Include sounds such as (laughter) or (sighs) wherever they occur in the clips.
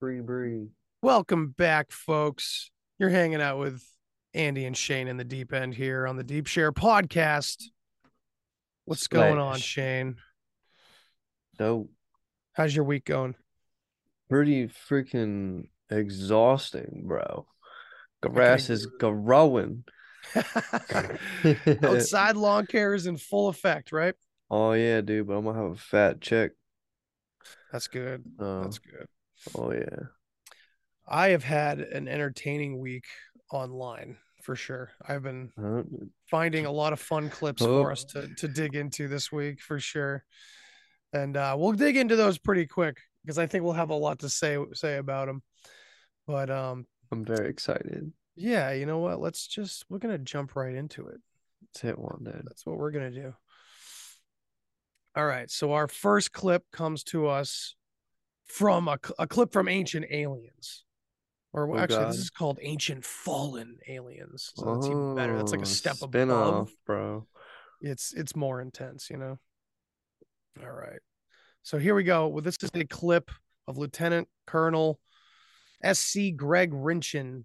Free breathe. Welcome back, folks. You're hanging out with Andy and Shane in the deep end here on the Deep Share podcast. What's going on, Shane? So How's your week going? pretty freaking exhausting, bro. Grass is growing. (laughs) Outside (laughs) lawn care is in full effect, right? oh yeah, dude, but I'm gonna have a fat check. That's good. Uh, That's good. Oh yeah. I have had an entertaining week online for sure. I've been Uh, finding a lot of fun clips Oh. for us to to dig into this week for sure. And uh, we'll dig into those pretty quick because I think we'll have a lot to say say about them. But um, I'm very excited. yeah, you know what? Let's just we're gonna jump right into it. Let's hit one, dude. That's what we're gonna do. All right. So our first clip comes to us from a, a clip from Ancient Aliens. Or Oh, actually, God. this is called Ancient Fallen Aliens. So that's even better. That's like a Oh, step spin above. off, bro. It's it's more intense, you know. All right. So here we go. Well, this is a clip of Lieutenant Colonel SC Greg Rinchin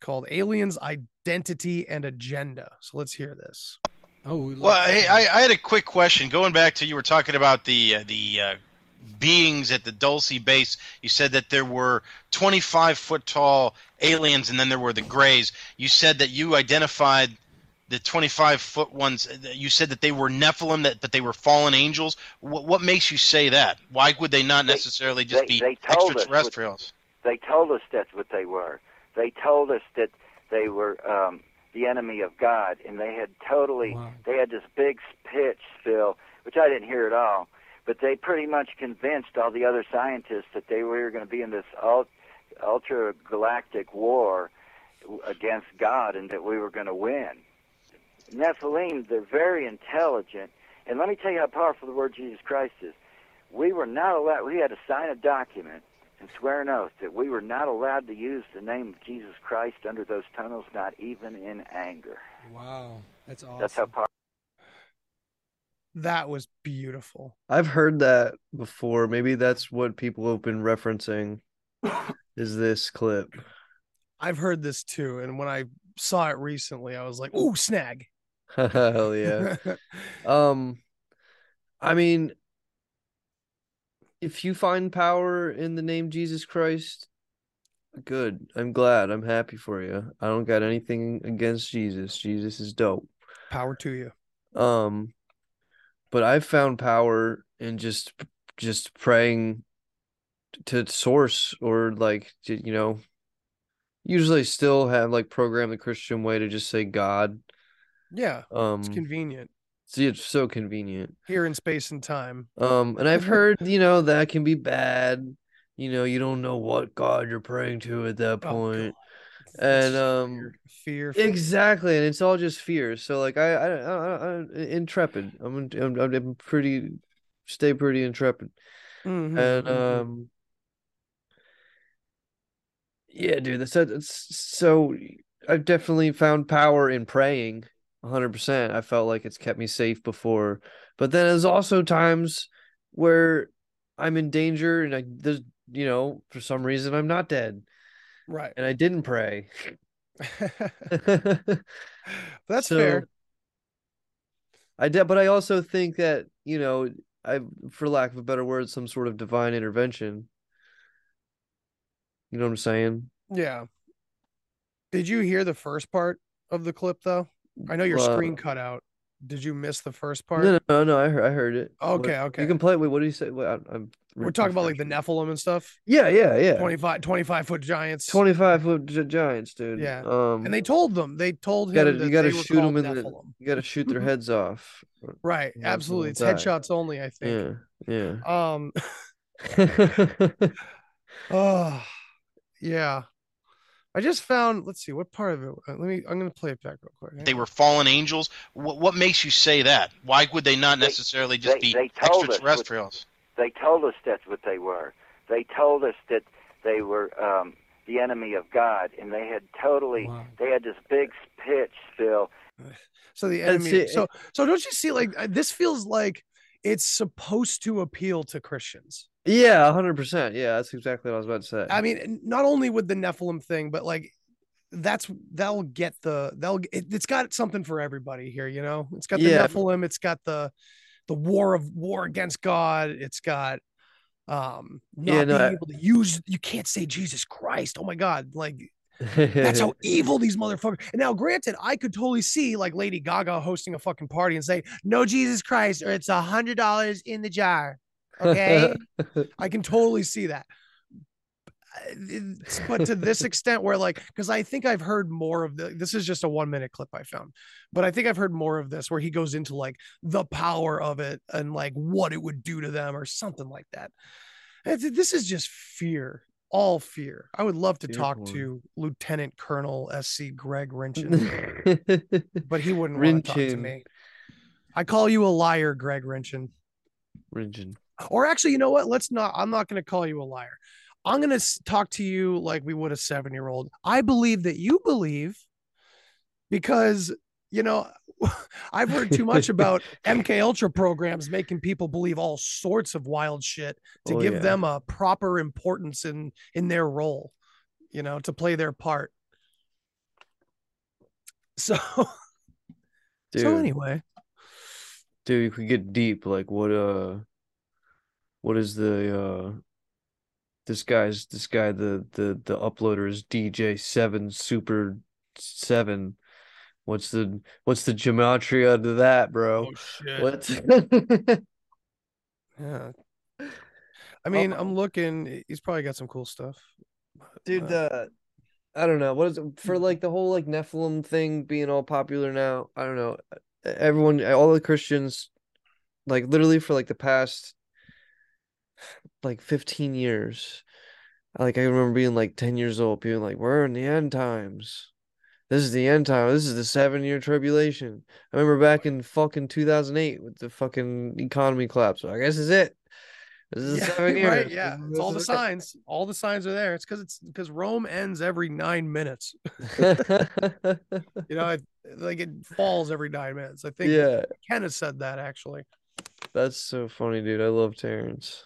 called Aliens Identity and Agenda. So let's hear this. Oh, we Well, love- hey, I, I had a quick question. Going back to you were talking about the uh, the uh, beings at the Dulce base. You said that there were 25 foot tall aliens, and then there were the Greys. You said that you identified the 25 foot ones. You said that they were Nephilim, that but they were fallen angels. What, what makes you say that? Why would they not They- necessarily just they- be they told us what- They told us that's what they were. They told us that they were um, the enemy of God, and they had totally Wow. they had this big pitch, Phil, which I didn't hear at all. But they pretty much convinced all the other scientists that they were going to be in this ultra galactic war against God, and that we were going to win. Nephilim, they're very intelligent, and let me tell you how powerful the word Jesus Christ is. We were not allowed. We had to sign a document and swear an oath that we were not allowed to use the name of Jesus Christ under those tunnels, not even in anger. wow, that's awesome. That's how powerful. That was beautiful. I've heard that before. Maybe that's what people have been referencing. Is this clip? I've heard this too. And when I saw it recently, I was like, ooh, snag. (laughs) Hell yeah. (laughs) Um, I mean, if you find power in the name Jesus Christ, good. I'm glad. I'm happy for you. I don't got anything against Jesus. Jesus is dope. Power to you. Um, but I've found power in just just praying to source or like to, you know, usually still have like program the Christian way to just say God. Yeah. Um, It's convenient see, it's so convenient. here in space and time. Um, and I've heard, you know, that can be bad. You know, you don't know what God you're praying to at that Oh, point. And um fear, fear. exactly, and it's all just fear. So like I I I, I I'm intrepid. I'm, I'm I'm pretty stay pretty intrepid. Mhm, And mhm. um yeah, dude, that's that's so I've definitely found power in praying 100%. I felt like it's kept me safe before. But then there's also times where I'm in danger and I there's you know, for some reason I'm not dead right. and I didn't pray. (laughs) That's So, fair. I did, but I also think that, you know, I for lack of a better word, some sort of divine intervention. You know what I'm saying? Yeah. Did you hear the first part of the clip though? I know your Uh, screen cut out. Did you miss the first part? No, no, no, I heard, I heard it. What- Okay, okay. You can play. Wait, what do you say? Wait, I, I'm We're talking about like the. Nephilim and stuff. Yeah, yeah, yeah. 25, 25 foot giants. 25 foot gi- giants, dude. Yeah. Um, And they told them, they told him gotta, that you gotta shoot them in the, Nephilim. you gotta shoot their heads (laughs) off. Right. Absolutely. It's die. headshots only, I think. Yeah, Um (laughs) (sighs) (sighs) yeah. oh yeah. I just found let's see what part of it uh, let me I'm gonna play it back real quick. They were fallen angels. What, what makes you say that? Why would they not They- necessarily just they- be they told us what- extraterrestrials? They told us that's what they were. They told us that they were um, the enemy of God, and they had totally. Wow. They had this big pitch, Phil. (sighs) So the enemy. it. So so don't you see like this feels like it's supposed to appeal to Christians. Yeah, hundred percent. Yeah, that's exactly what I was about to say. I mean, not only with the Nephilim thing, but like that's that'll get the they'll it, it's got something for everybody here. You know, it's got the Yeah. Nephilim, it's got the the war of war against God, it's got um not Yeah, no, being able to use you can't say Jesus Christ. Oh my God, like that's how (laughs) evil these motherfuckers. And now, granted, I could totally see like Lady Gaga hosting a fucking party and say, "No Jesus Christ," or "It's a hundred dollars in the jar." Okay, I can totally see that. But uh, to this (laughs) extent, where like, because I think I've heard more of the. This is just a one minute clip I found, but I think I've heard more of this where he goes into like the power of it and like what it would do to them or something like that. This is just fear, all fear. I would love to Fear talk to Lieutenant Colonel SC Greg Rinchin, (laughs) but he wouldn't want to talk to me. I call you a liar, Greg Rinchin. Ringen. Or actually, you know what? Let's not. I'm not going to call you a liar. I'm going to talk to you like we would a seven year old. I believe that you believe because, you know, (laughs) I've heard too much (laughs) about MK Ultra programs making people believe all sorts of wild shit to Oh, give yeah. them a proper importance in in their role, you know, to play their part. So, (laughs) Dude, so anyway, dude, you could get deep. Like, what? Uh, what is the uh? This guy's this guy. The the the uploader is DJ Seven Super Seven. What's the what's the gematria to that, bro? oh shit. What? (laughs) Yeah. I mean, I'm looking. He's probably got some cool stuff. Dude, uh, the I don't know. What is it for like the whole like Nephilim thing being all popular now? I don't know. Everyone all the Christians like literally for like the past like 15 years. Like I remember being like 10 years old, being like, We're in the end times. This is the end time. This is the seven year tribulation. I remember back in fucking 2008 with the fucking economy collapse. I guess it's it. This is yeah, (laughs) seven years. right. Yeah, it's all the signs. All the signs are there. It's because it's because Rome ends every nine minutes. (laughs) You know, it, like it falls every nine minutes. I think yeah, Ken has said that actually. that's so funny, dude. I love Terrence.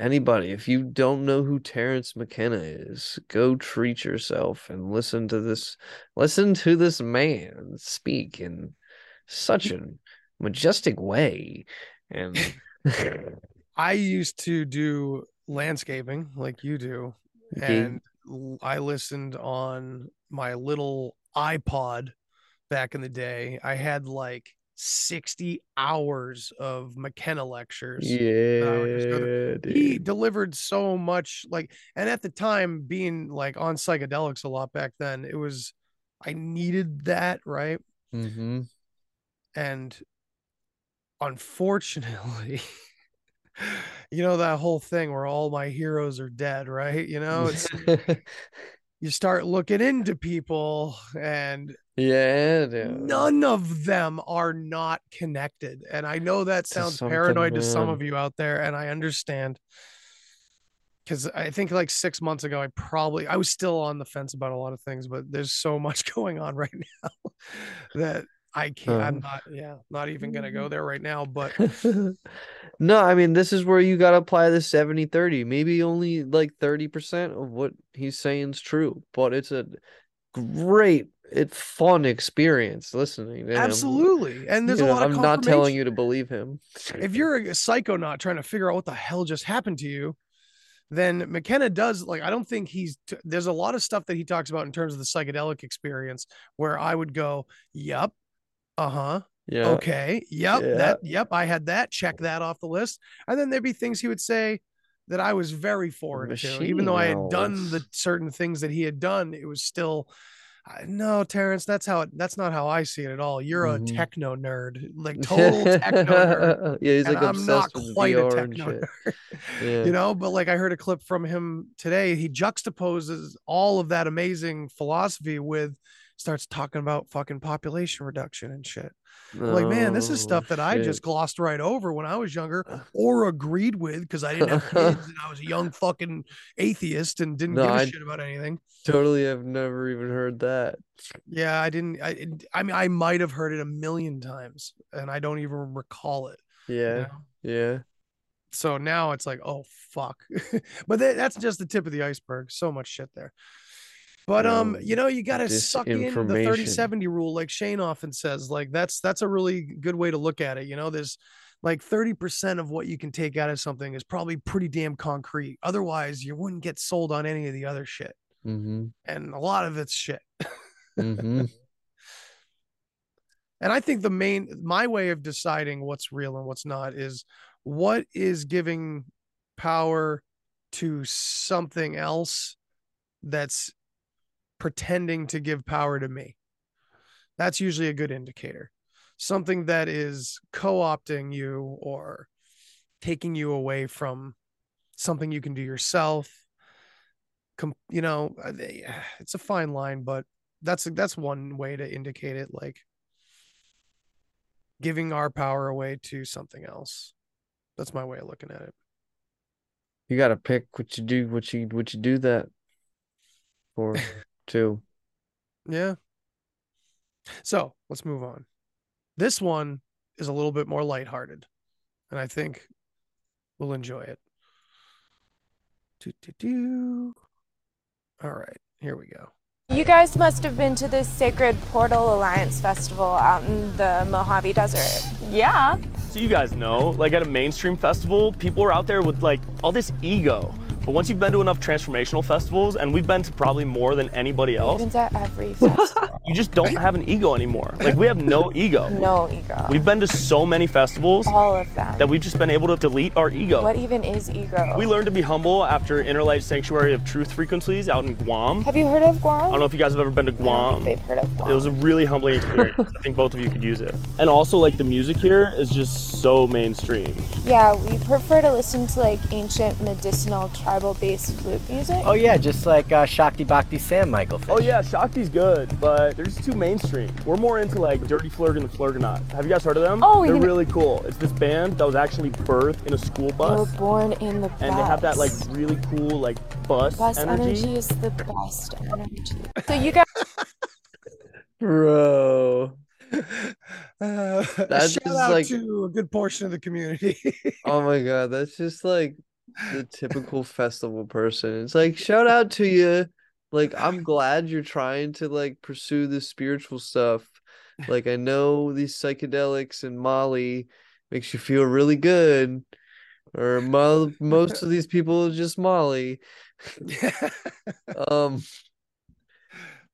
Anybody, if you don't know who Terrence McKenna is, go treat yourself and listen to this. Listen to this man speak in such a majestic way, and (laughs) I used to do landscaping like you do, and I listened on my little iPod back in the day. I had like 60 hours of McKenna lectures. yeah, he delivered so much like and at the time being like on psychedelics a lot back then it was i needed that right Mm-hmm. and unfortunately (laughs) you know that whole thing where all my heroes are dead right you know it's (laughs) (laughs) you start looking into people and yeah, dude. none of them are not connected. And i know that sounds paranoid to some of you out there and i understand. Because i think like six months ago i probably i was still on the fence about a lot of things but there's so much (laughs) going on right now that i can't i'm Uh. not yeah not even gonna go there right now but (laughs) no, I mean, this is where you got to apply the 70 30. Maybe only like 30% of what he's saying is true, but it's a great, it's fun experience listening absolutely and there's You a know, lot of I'm not telling you to believe him. if you're a psychonaut trying to figure out what the hell just happened to you, then McKenna does like I don't think he's t- there's a lot of stuff that he talks about in terms of the psychedelic experience where I would go, "Yep, uh huh, yeah. okay, yep, Yeah. that, yep, I had that, check that off the list," and then there'd be things he would say that I was very foreign to, even though I had done the certain things that he had done, it was still. No, Terrence, that's how it, that's not how I see it at all. You're a techno nerd, like (laughs) total techno nerd yeah, he's like I'm not obsessed with quite a VR and techno shit. nerd. (laughs) Yeah. You know, but like I heard a clip from him today. He juxtaposes all of that amazing philosophy with starts talking about fucking population reduction and shit. I'm like, man, this is Oh, stuff that I just glossed right over when I was younger uh. or agreed with because I didn't have kids and I was a young (laughs) fucking atheist and didn't No, give a I- shit about anything. totally have never even heard that. Yeah, I didn't. I, I mean, I might have heard it a million times and I don't even recall it. you Yeah. know? Yeah. So now it's like, oh fuck. (laughs) but that, that's just the tip of the iceberg. So much shit there. But um, No, you know, you gotta suck in the disinformation. 30-70 rule, like Shane often says. Like that's that's a really good way to look at it. You know, there's like 30% of what you can take out of something is probably pretty damn concrete. Otherwise, you wouldn't get sold on any of the other shit. Mm-hmm. And a lot of it's shit. Mm-hmm. (laughs) And I think the main my way of deciding what's real and what's not is what is giving power to something else that's pretending to give power to me. That's usually a good indicator. Something that is co-opting you or taking you away from something you can do yourself. Com- you know, uh, they- it's a fine line, but that's that's one way to indicate it like giving our power away to something else. That's my way of looking at it. You gotta pick what you do, what you what you do that for (laughs) too. Yeah. So let's move on. This one is a little bit more lighthearted, and I think we'll enjoy it. Do, do, do. All right, here we go. You guys must have been to the Sacred Portal Alliance Festival out in the Mojave Desert. Yeah. So you guys know, like at a mainstream festival, people are out there with like all this ego. But once you've been to enough transformational festivals, and we've been to probably more than anybody else, Been to every (laughs) festival. you just don't have an ego anymore. Like we have no ego. (laughs) no ego. We've been to so many festivals All of them. that we've just been able to delete our ego. What even is ego? We learned to be humble after Inner Light Sanctuary of Truth Frequencies out in Guam. have you heard of Guam? I don't know if you guys have ever been to I don't Guam. think they've heard of Guam. It was a really humbling experience. I think both of you could use it. And also, like the music here is just so mainstream. yeah, we prefer to listen to like ancient medicinal tribal based flute music. Oh yeah, just like uh, Shakti Bhakti Sam Michael. Oh yeah, Shakti's good, but they're just too mainstream. We're more into like Dirty Flirt and the Flirgonaut. Have you guys heard of them? Oh, they're you know- really cool. It's this band that was actually birthed in a school They were bus, born in the bus. and they have that like really cool like bus, bus energy. energy is the best energy. (laughs) So you guys Bro. (laughs) Uh, That's shout just out like- to a good portion of the community. (laughs) Oh my god, that's just like the typical festival person. It's like shout out to you. Like I'm glad you're trying to like pursue this spiritual stuff. Like I know these psychedelics and Molly makes you feel really good. Or mo most of these people are just Molly. (laughs) Um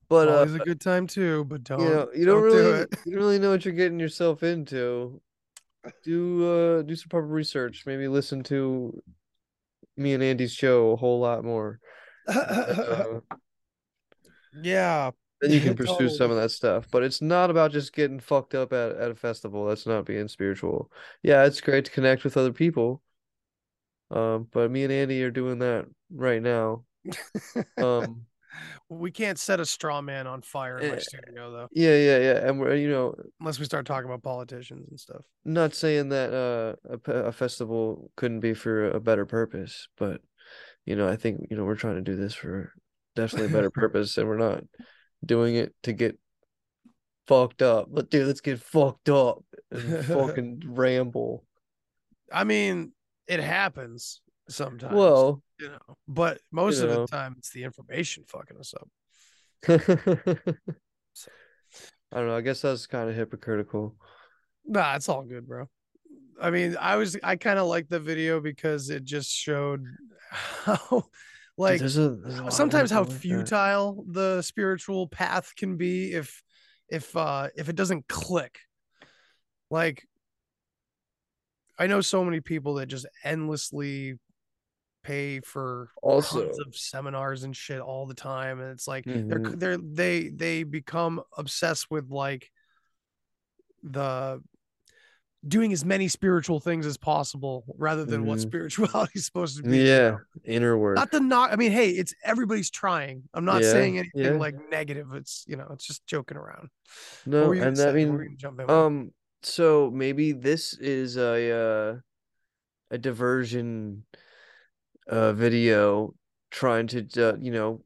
but uh Always a good time too, but don't you know, you don't, don't do really it. you don't really know what you're getting yourself into. Do uh do some proper research. Maybe listen to me and Andy's show a whole lot more. Uh, yeah, then you can (laughs) pursue some of that stuff. But it's not about just getting fucked up at, at a festival. That's not being spiritual. Yeah, it's great to connect with other people. Um, but me and Andy are doing that right now. (laughs) Um, we can't set a straw man on fire in my Eh. studio though, yeah, yeah, yeah. And we're you know unless we start talking about politicians and stuff. not saying that uh a, a festival couldn't be for a better purpose, but you know, I think you know we're trying to do this for definitely a better (laughs) purpose, and we're not doing it to get fucked up. But dude, let's get fucked up and (laughs) fucking ramble. I mean, it happens sometimes. Well, you know, but most of know. the time it's the information fucking us up. (laughs) I don't know. I guess that's kind of hypocritical. Nah, it's all good, bro. I mean, I was I kind of liked the video because it just showed how like There's a- there's a sometimes how people like that. futile the spiritual path can be if if uh if it doesn't click. Like I know so many people that just endlessly pay for Also- tons of seminars and shit all the time and it's like they're Mhm. they're they they become obsessed with like the doing as many spiritual things as possible rather than what Mhm. spirituality (laughs) is supposed to be Yeah, inner work. not the not i mean hey it's everybody's trying i'm not Yeah, saying anything yeah. like negative it's you know it's just joking around No, were you gonna and say? I What were you mean, um, so maybe this is a uh, a diversion uh video trying to uh, you know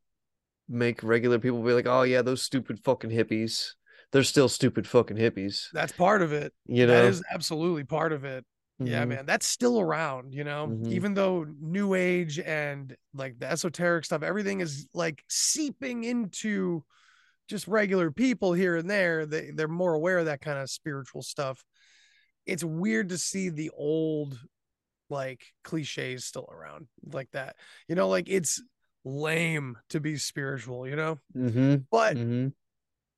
make regular people be like, oh yeah, those stupid fucking hippies. They're still stupid fucking hippies. that's part of it You know, that is absolutely part of it Yeah, Mhm. man, that's still around, you know, Mhm. even though new age and like the esoteric stuff, everything is like seeping into just regular people here and there. They they're more aware of that kind of spiritual stuff. It's weird to see the old like cliches still around like that. You know, like it's lame to be spiritual, you know? Mhm. But Mhm.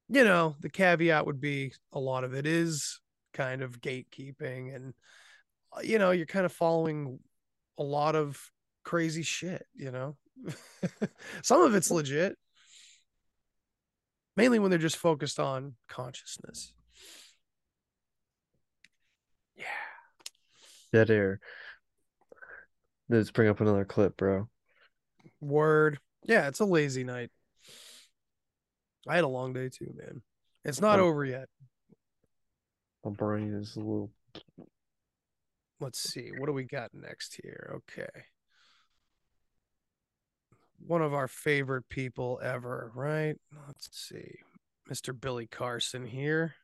you know, the caveat would be a lot of it is kind of gatekeeping and uh, you know, you're kind of following a lot of crazy shit, you know. (laughs) Some of it's legit. Mainly when they're just focused on consciousness. Yeah. Dead air. Let's bring up another clip, bro. Word. Yeah, it's a lazy night. I had a long day too, man. It's not Oh. over yet. My brain is a little. Let's see. What do we got next here? Okay. One of our favorite people ever, right? Let's see. Mr. Billy Carson here.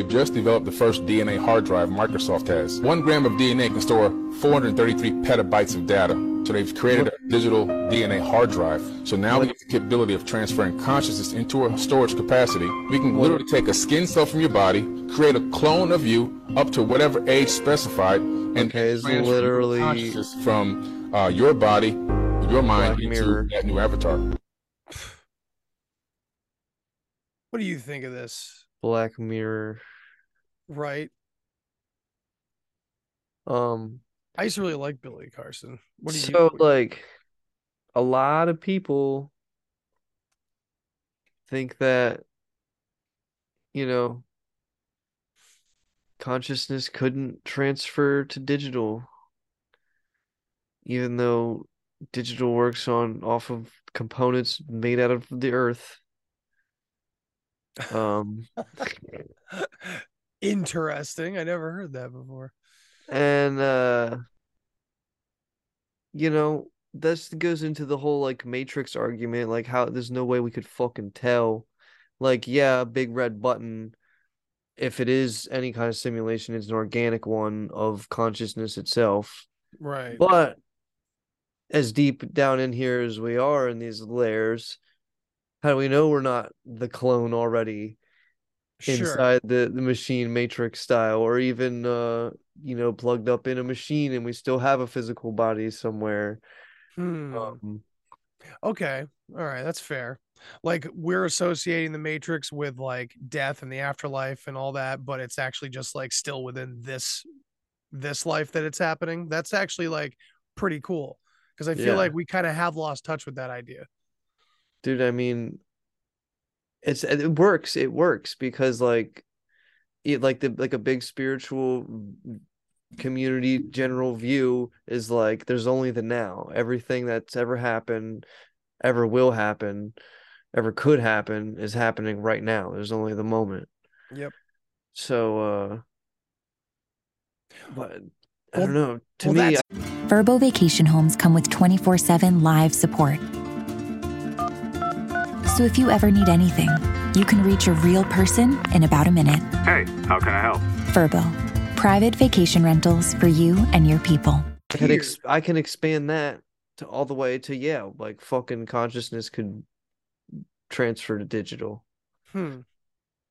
We've just developed the first DNA hard drive Microsoft has. One gram of DNA can store 433 petabytes of data. So they've created a digital DNA hard drive. So now we have the capability of transferring consciousness into a storage capacity. We can literally take a skin cell from your body, create a clone of you up to whatever age specified, and Okay, it's transfer literally- consciousness from uh, your body, your mind Black into Mirror. that new avatar. What do you think of this? Black Mirror. Right? Um. I used to really like Billy Carson. What do you so what do you- like, a lot of people think that, you know, consciousness couldn't transfer to digital, even though digital works on off of components made out of the earth. (laughs) Um. (laughs) Interesting. I never heard that before. and uh you know this goes into the whole like matrix argument like how there's no way we could fucking tell like yeah big red button if it is any kind of simulation it's an organic one of consciousness itself Right. but as deep down in here as we are in these layers how do we know we're not the clone already Sure. inside the the machine matrix style or even uh you know plugged up in a machine and we still have a physical body somewhere Hmm. um Okay. All right. That's fair. Like we're associating the Matrix with like death and the afterlife and all that, but it's actually just like still within this this life that it's happening. That's actually like pretty cool because I feel Yeah. like we kind of have lost touch with that idea. dude i mean it's it works it works because like it like the like a big spiritual community general view is like there's only the now everything that's ever happened ever will happen ever could happen is happening right now there's only the moment Yep. so uh but i don't know to well, me that's- Vrbo Vacation Homes come with 24 7 live support. So if you ever need anything, you can reach a real person in about a minute. Hey, how can I help? Vrbo, private vacation rentals for you and your people. I can ex- I can expand that to all the way to yeah, like fucking consciousness could transfer to digital. Hmm.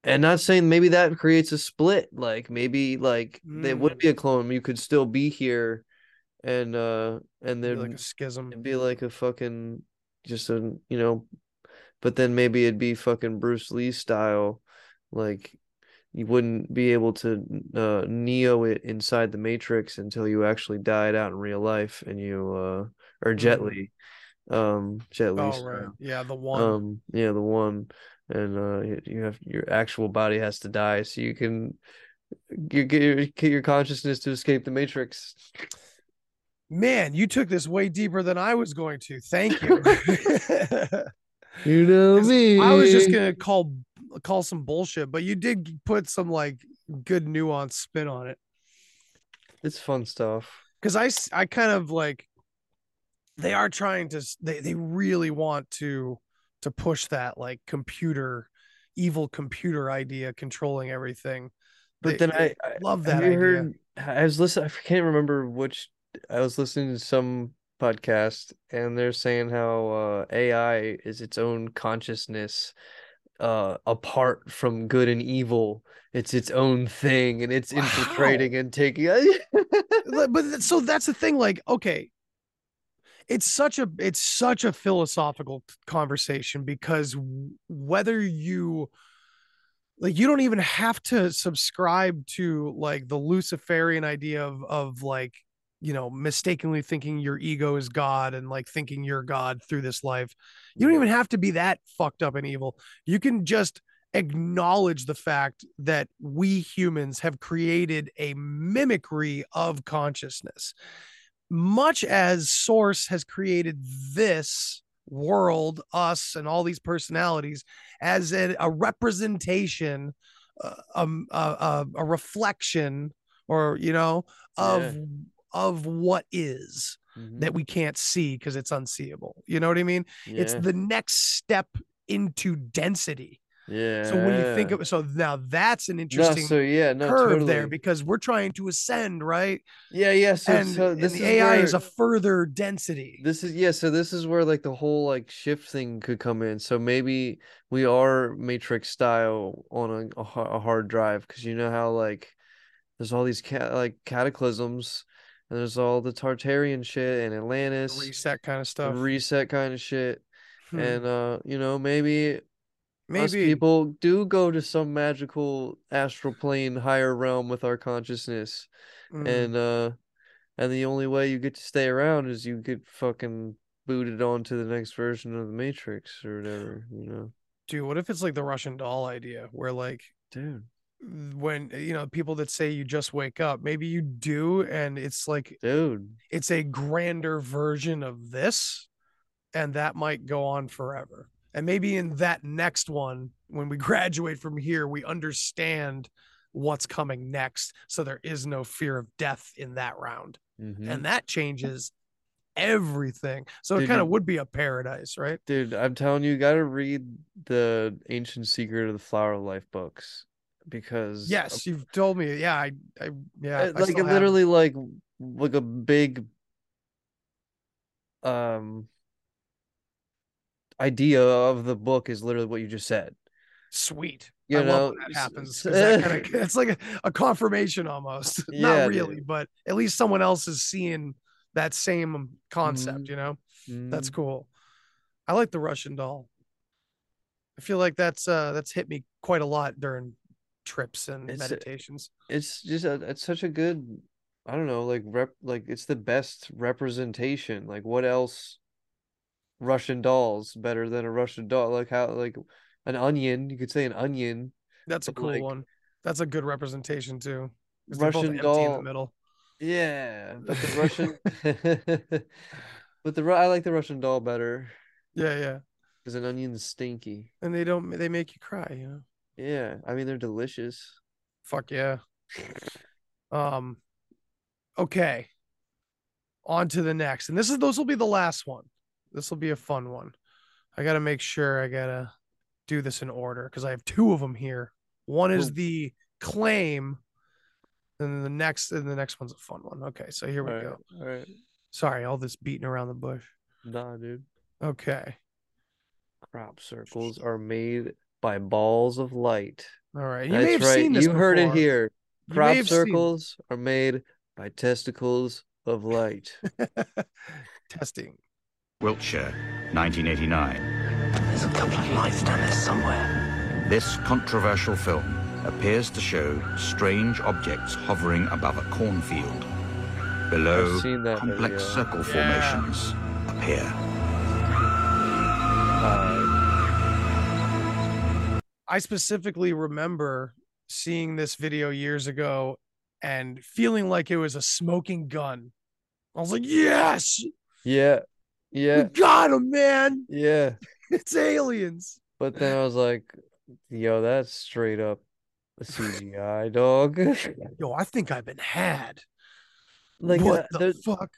And not saying maybe that creates a split, like maybe like there would Mm. be a clone, you could still be here and uh and Be then like a schism. it'd be like a fucking just a you know but then maybe it'd be fucking Bruce Lee style like you wouldn't be able to uh neo it inside the matrix until you actually died out in real life and you uh or Jet Mhm. Li um Jet Li Oh right. Yeah, the one. um yeah the one and uh you- you have your actual body has to die so you can you get your, get your consciousness to escape the matrix Man, you took this way deeper than I was going to. Thank you. (laughs) (laughs) you know me I was just gonna call call some bullshit, but you did put some like good nuance spin on it. it's fun stuff Because I I kind of like they are trying to they they really want to to push that like computer evil computer idea controlling everything But They- then I, I love have that you idea. heard I was listening I can't remember which I was listening to some podcast and they're saying how uh AI is its own consciousness uh apart from good and evil. It's its own thing and it's infiltrating and taking (laughs) but so that's the thing like okay it's such a it's such a philosophical conversation because whether you like you don't even have to subscribe to like the luciferian idea of of like you know mistakenly thinking your ego is god and like thinking you're god through this life. You don't even have to be that fucked up and evil. You can just acknowledge the fact that we humans have created a mimicry of consciousness. Much as source has created this world us and all these personalities as a, a representation uh, um, uh, uh, a reflection or you know of Yeah. Of what is Mhm. that we can't see because it's unseeable you know what i mean it's the next step into density Yeah. so when you think of so now that's an No, interesting so yeah, no, curve there because we're trying to ascend right Yeah, yeah. So, and, so and this the is ai where, is a further density This is yeah, so this is where like the whole like shift thing could come in. So maybe we are Matrix style on a, a, hard drive because you know how like there's all these like cataclysms and there's all the Tartarian shit and Atlantis, reset kind of stuff reset kind of shit. Hmm. And uh, you know, maybe us maybe people do go to some magical astral plane higher realm with our consciousness Mm. and uh and the only way you get to stay around is you get fucking booted onto the next version of the matrix or whatever you know dude what if it's like the russian doll idea where like dude when you know people that say you just wake up maybe you do and it's like dude. it's a grander version of this and that might go on forever. And maybe in that next one when we (laughs) graduate from here we understand what's coming next so there is no fear of death in that round. Mhm. and that changes everything. So it kind of would be a paradise right? Dude i'm telling you you gotta read the ancient secret of the flower of life books because yes you've told me yeah i, I yeah uh, I like it have- literally like like a big um idea of the book is literally what you just said sweet you I know love when that happens that kind of (laughs) it's like a, a confirmation almost (laughs) Yeah, not dude. really but at least someone else is seeing that same concept Mhm. you know that's Mhm. cool i like the russian doll i feel like that's uh that's hit me quite a lot during trips and It's meditations. it's just a, it's such a good i don't know like rep like it's the best representation. Like what else russian dolls better than a russian doll? Like how like an onion you could say an onion that's a cool like, one. That's a good representation too. russian empty in the doll middle. Yeah but the russian (laughs) (laughs) but the i like the russian doll better. Yeah yeah. Because an onion's stinky. And they don't they make you cry you know yeah i mean they're delicious Fuck yeah. (laughs) Um okay. On to the next. And this is those will be the last one. This will be a fun one. I got to make sure I got to do this in order cuz I have two of them here. One is the claim and then the next and the next one's a fun one. Okay, so here we all right go. all right Sorry, all this beating around the bush. nah dude Okay. crop circles are made by balls of light All right. You That's may have right. seen this you heard it here. Crop have seen- circles are made by testicles of light. (laughs) Testing. Wiltshire, 1989. There's a couple of lights down there somewhere. This controversial film appears to show strange objects hovering above a cornfield. Below, I've seen that complex video. circle Yeah. formations appear. I specifically remember seeing this video years ago and feeling like it was a smoking gun. I was like, yes, Yeah. we Yeah. got him, man. Yeah. (laughs) It's aliens. But then I was like, yo, that's straight up a CGI dog. (laughs) Yo, I think I've been had. like what uh, the fuck?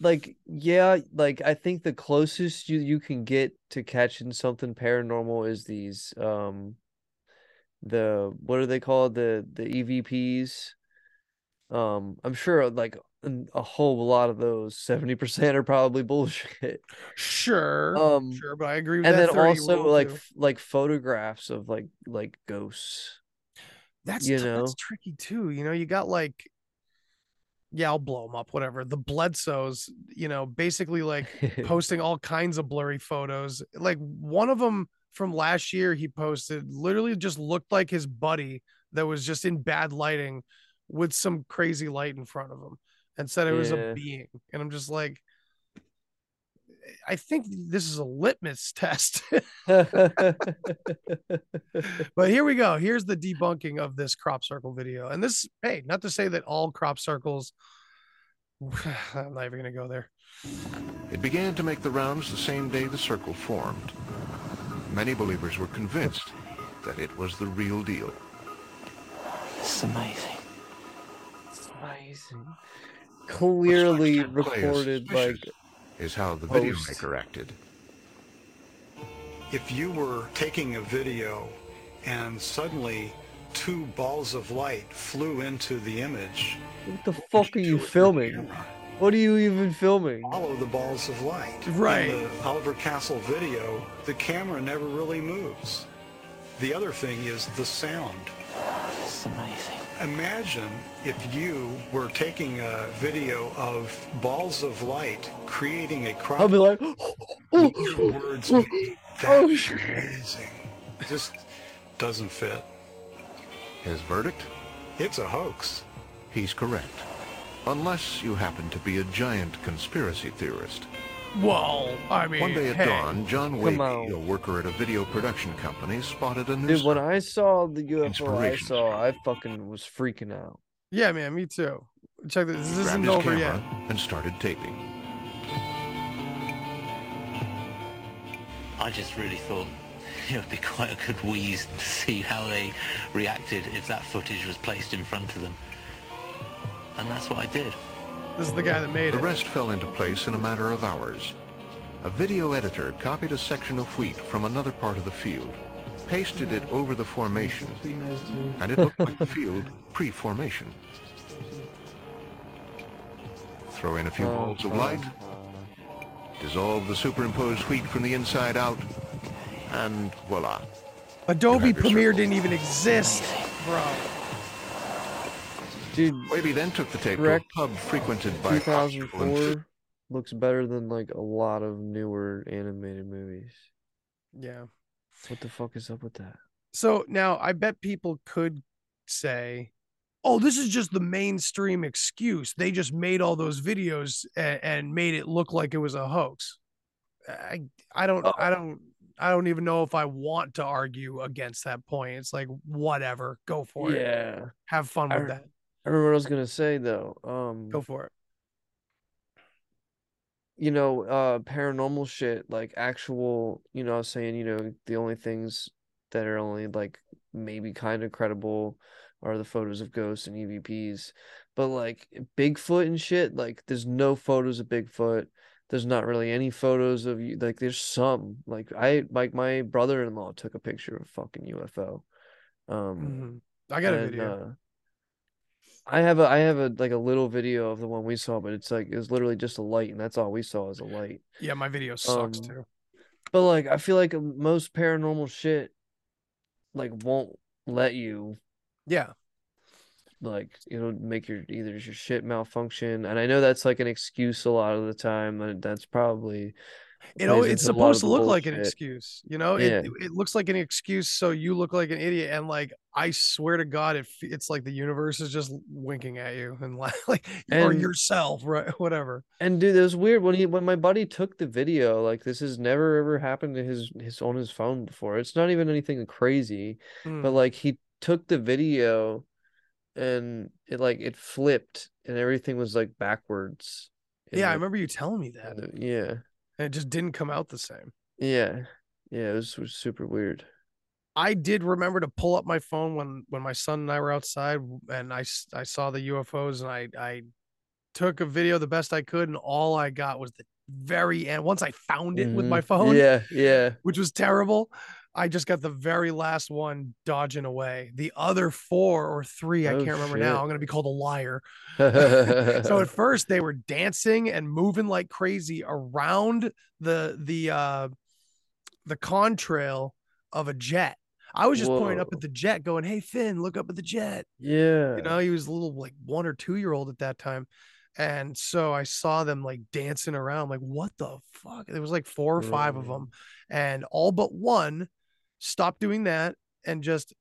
like yeah, like I think the closest you you can get to catching something paranormal is these um the what are they called the the EVPs. Um, I'm sure like a whole lot of those 70% are probably (laughs) bullshit. Sure, Um, sure, but I agree with and that then also like too. like photographs of like like ghosts. That's you t- know? that's tricky too. You know, you got like, yeah, I'll blow them up. Whatever. The Bledsoes, you know, basically like (laughs) posting all kinds of blurry photos. Like one of them from last year, he posted literally just looked like his buddy that was just in bad lighting with some crazy light in front of him, and said it was a being. And I'm just like. I think this is a litmus (laughs) test. (laughs) but here we go. Here's the debunking of this crop circle video. And this, hey, not to say that all crop circles, (sighs) I'm not even going to go there. It began to make the rounds the same day the circle formed. Many believers were convinced that it was the real deal. It's amazing. It's amazing. Clearly recorded like is how the video post. maker acted. if you were taking a video and suddenly two balls of light flew into the image, what the fuck are you filming? What are you even filming? follow the balls of light. Right. In the Oliver Castle video, the camera never really moves. The other thing is the sound. It's amazing. Imagine if you were taking a video of balls of light creating a crop I'll be like, oh, (gasps) your words made. Oh, That's shit. amazing. Just doesn't fit. His verdict? It's a hoax. He's correct. Unless you happen to be a giant conspiracy theorist. Well, I mean, One day at hey, dawn, John Come Wavy, a worker at a video production company, spotted a Dude, news when I saw the UFO I saw, I fucking was freaking out. Yeah, man, me too. Check this. This isn't his over camera yet. and started taping. I just really thought (laughs) it would be quite a good wheeze to see how they reacted if that footage was placed in front of them. And that's what I did. This is the guy that made The it. rest fell into place in a matter of hours. A video editor copied a section of wheat from another part of the field, pasted it over the formation, and it looked like the field pre-formation. Throw in a few balls of light, dissolve the superimposed wheat from the inside out, and voila. Adobe Premiere circle. didn't even exist, bro. Dude, Wavy then took the tape Correct. to a pub frequented by Oshko and 2004 looks better than like a lot of newer animated movies. Yeah. What the fuck is up with that? So now I bet people could say, "Oh, this is just the mainstream excuse. They just made all those videos and, and made it look like it was a hoax." I I don't oh. I don't I don't even know if I want to argue against that point. It's like whatever, go for it. Yeah. Have fun I with re- that. I remember what I was gonna say though. Um, Go for it. you know, uh, paranormal shit, like actual, you know, I was saying, you know, the only things that are only like maybe kind of credible are the photos of ghosts and EVPs. But like Bigfoot and shit, like there's no photos of Bigfoot. There's not really any photos of you. Like there's some. Like I, like my brother-in-law took a picture of a fucking UFO. Um, Mhm. I got a video. uh, I have a I have a like a little video of the one we saw, but it's like it was literally just a light, and that's all we saw is a light. yeah, my video sucks um, too. But like I feel like most paranormal shit like won't let you Yeah. like it'll make your either your shit malfunction, and I know that's like an excuse a lot of the time, and that's probably You know, it's into a lot of supposed to look like an excuse. You know, Yeah. it, it looks like an excuse so you look like an idiot. And like, I swear to God, if it's like the universe is just winking at you and (laughs) like, like or yourself, right? (laughs) Whatever. And dude, it was weird when he when my buddy took the video. Like this has never ever happened to his his on his phone before. It's not even anything crazy, but Mm. like he took the video, and it like it flipped, and everything was like backwards. Yeah, I remember you telling me that. yeah, And it just didn't come out the same. yeah, yeah. It was, was super weird. I did remember to pull up my phone when when my son and I were outside and I, I saw the UFOs and I I took a video the best I could and all I got was the very end once I found it with my Mhm. phone Yeah, yeah. (laughs) which was terrible I just got the very last one dodging away. The other four or three, I Oh, can't remember now. I'm going to be called a liar. (laughs) so at (laughs) first they were dancing and moving like crazy around the the uh the contrail of a jet. I was just pointing up at the jet, going, "Hey Finn, look up at the jet." Yeah. You know, he was a little like one or two year old at that time. And so I saw them like dancing around, like, what the fuck? There was like four or five of them, and all but one stopped doing that and just,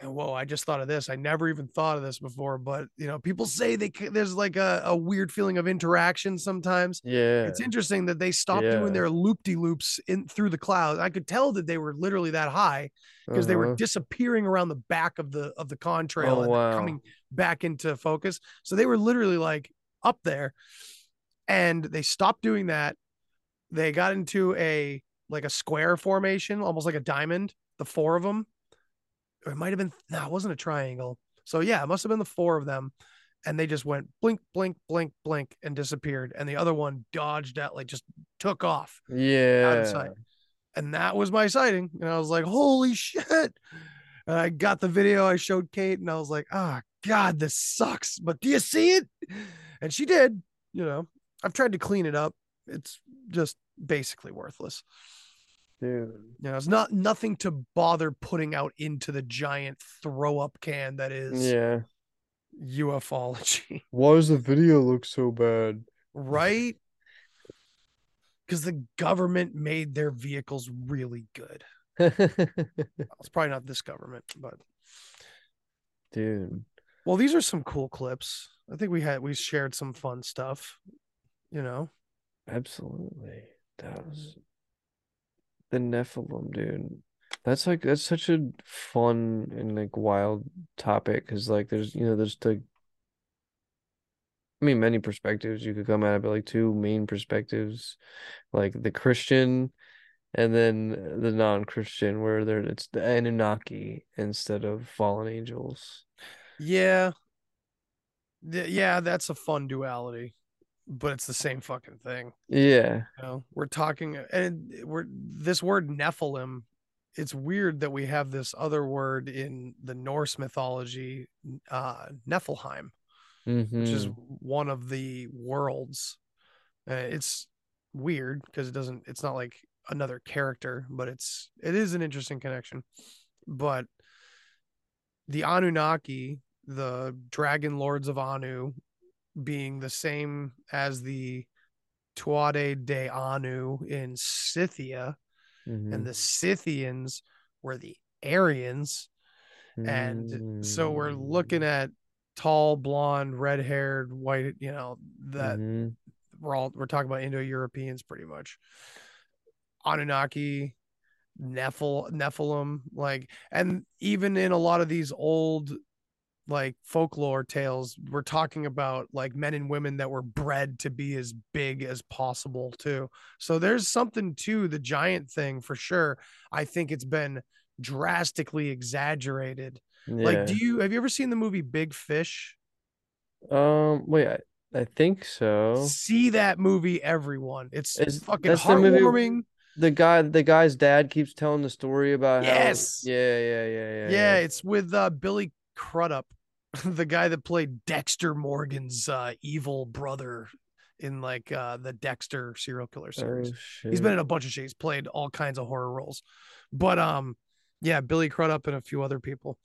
and whoa, I just thought of this. I never even thought of this before, but you know, people say they there's like a, a weird feeling of interaction sometimes. Yeah. It's interesting that they stopped Yeah. doing their loop de loops in through the clouds. I could tell that they were literally that high because they were Uh-huh. disappearing around the back of the of the contrail Oh, and wow. coming back into focus. So they were literally like up there, and they stopped doing that. They got into a like a square formation, almost like a diamond. The four of them, or it might have been no, it wasn't a triangle. So yeah, it must have been the four of them, and they just went blink, blink, blink, blink, and disappeared. And the other one dodged out, like just took off Yeah. And that was my sighting. And I was like, holy shit. And I got the video, I showed Kate, and I was like, oh God, this sucks. But do you see it? And she did, you know. I've tried to clean it up. It's just basically worthless. Dude. You know, it's not nothing to bother putting out into the giant throw up can that is Yeah. ufology. (laughs) Why does the video look so bad? right? Because the government made their vehicles really good. (laughs) It's probably not this government, but Dude. well, these are some cool clips. I think we had we shared some fun stuff. You know, Absolutely. That was the Nephilim, dude. That's like that's such a fun and like wild topic because like there's you know there's the I mean many perspectives you could come at it, but like two main perspectives, like the Christian and then the non-Christian, where there it's the Anunnaki instead of fallen angels. yeah, yeah, that's a fun duality, but it's the same fucking thing. Yeah. You know, we're talking, and we're this word Nephilim. It's weird that we have this other word in the Norse mythology, uh, Niflheim, which is Mhm. one of the worlds. Uh, it's weird because it doesn't. It's not like another character, but it's it is an interesting connection. But the Anunnaki, the dragon lords of Anu, being the same as the Tuatha De Anu in Scythia, Mhm. and the Scythians were the Aryans. And so we're looking at tall, blonde, red haired, white, you know, that Mhm. we're all we're talking about Indo-Europeans pretty much. Anunnaki, Nephil, Nephilim, like, and even in a lot of these old like folklore tales, we're talking about like men and women that were bred to be as big as possible too. So there's something to the giant thing for sure. I think it's been drastically exaggerated. Like, do you have you ever seen the movie Big Fish? Um, wait, I, I think so. See that movie, everyone. It's Is fucking heartwarming. the guy the guy's dad keeps telling the story about Yes. how yeah, yeah, yeah, yeah, Yeah, it's with uh, Billy Crudup, (laughs) the guy that played Dexter Morgan's uh, evil brother in like uh, the Dexter serial killer series. Oh, He's been in a bunch of shit. He's played all kinds of horror roles, but um, yeah, Billy Crudup and a few other people.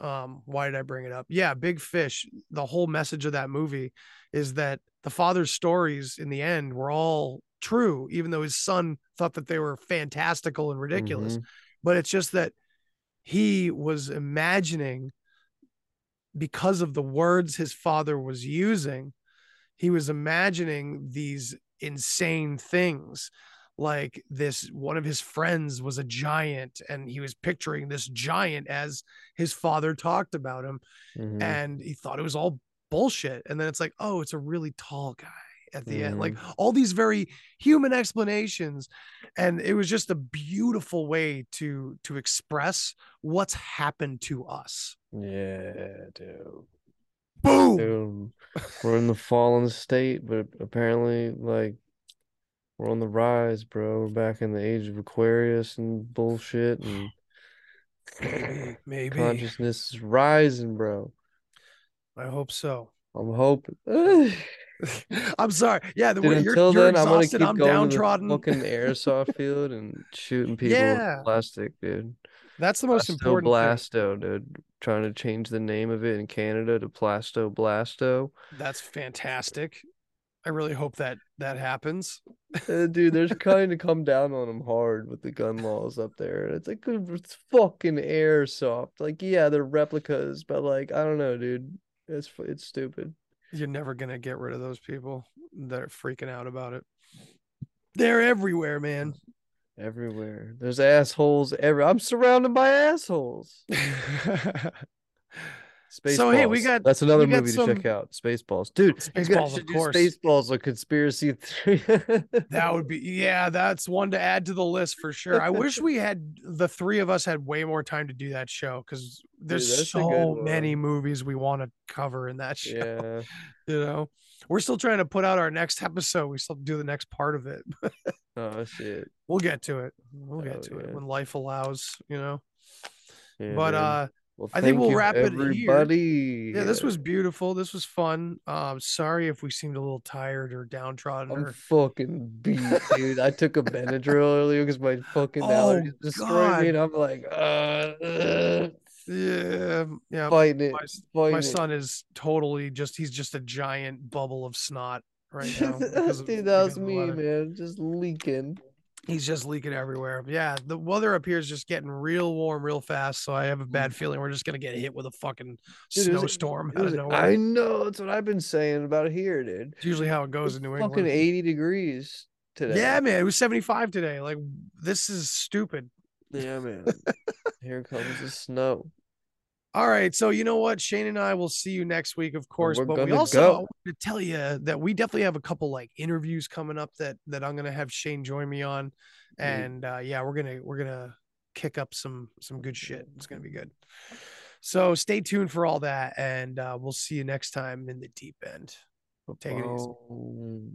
Um, why did I bring it up? Yeah, Big Fish. The whole message of that movie is that the father's stories in the end were all true, even though his son thought that they were fantastical and ridiculous. Mhm. But it's just that he was imagining because of the words his father was using, he was imagining these insane things. Like this, one of his friends was a giant, and he was picturing this giant as his father talked about him, Mhm. and he thought it was all bullshit. And then it's like, oh, it's a really tall guy at the end. Like Mhm. all these very human explanations, and it was just a beautiful way to to express what's happened to us. Yeah, dude. Boom. Dude, we're in the fallen state, but apparently, like, we're on the rise, bro. We're back in the age of Aquarius and bullshit, and (clears throat) maybe. Consciousness is rising, bro. I hope so. I'm hoping. (sighs) (laughs) I'm sorry. Yeah, the Dude, way you're, until you're then, I'm gonna exhausted. keep I'm going downtrodden. to the fucking airsoft field and shooting (laughs) people Yeah. with plastic, dude. That's the most Plasto important thing. Blasto, dude. Trying to change the name of it in Canada to Plasto Blasto. That's fantastic. I really hope that that happens. Uh, dude, they're trying (laughs) to come down on them hard with the gun laws up there. It's like it's fucking airsoft. Like, yeah, they're replicas, but like, I don't know, dude. It's it's stupid. You're never gonna get rid of those people that are freaking out about it. They're everywhere, man. Everywhere. There's assholes every I'm surrounded by assholes. (laughs) Spaceballs. So, hey, we got- that's another got movie some- to check out. Spaceballs. Dude, you guys Spaceballs, should of do course. Spaceballs a conspiracy (laughs) theory. That would be yeah, that's one to add to the list for sure. I wish we had the three of us had way more time to do that show because there's that's a good so many movies we want to cover in that (laughs) show. yeah. You know, we're still trying to put out our next episode. We still have to do the next part of it. (laughs) Oh shit. we'll get to it. We'll get Oh, to it when life allows. You know. Yeah, but dude. uh, Well, I think we'll wrap it here. everybody. Yeah, this was beautiful. This was fun. Um, sorry if we seemed a little tired or downtrodden. I'm Or fucking beat, dude. I took a Benadryl earlier because my fucking (laughs) Oh, allergies destroyed God. me, and I'm like, uh, uh, yeah, yeah. fighting it, my, s- fighting my son is totally just he's just a giant bubble of snot right (laughs) now. because of- that was because of the me, man, just leaking. He's just leaking everywhere. Yeah, the weather up here is just getting real warm real fast. So I have a bad mm. feeling we're just gonna get hit with a fucking Dude, it was- snowstorm it was- I know that's what I've been saying about here, dude. It's usually how it goes in New Fucking England. 80 degrees today. Yeah, man, it was 75 today. Like this is stupid. Yeah, man. (laughs) Here comes the snow. All right, so you know what, Shane and I will see you next week, of course. we're But we also go. I to tell you that we definitely have a couple like interviews coming up that that I'm gonna have Shane join me on, and uh, yeah, we're gonna we're gonna kick up some some good shit. It's gonna be good. So stay tuned for all that, and uh, we'll see you next time in the deep end. Take it easy. Oh.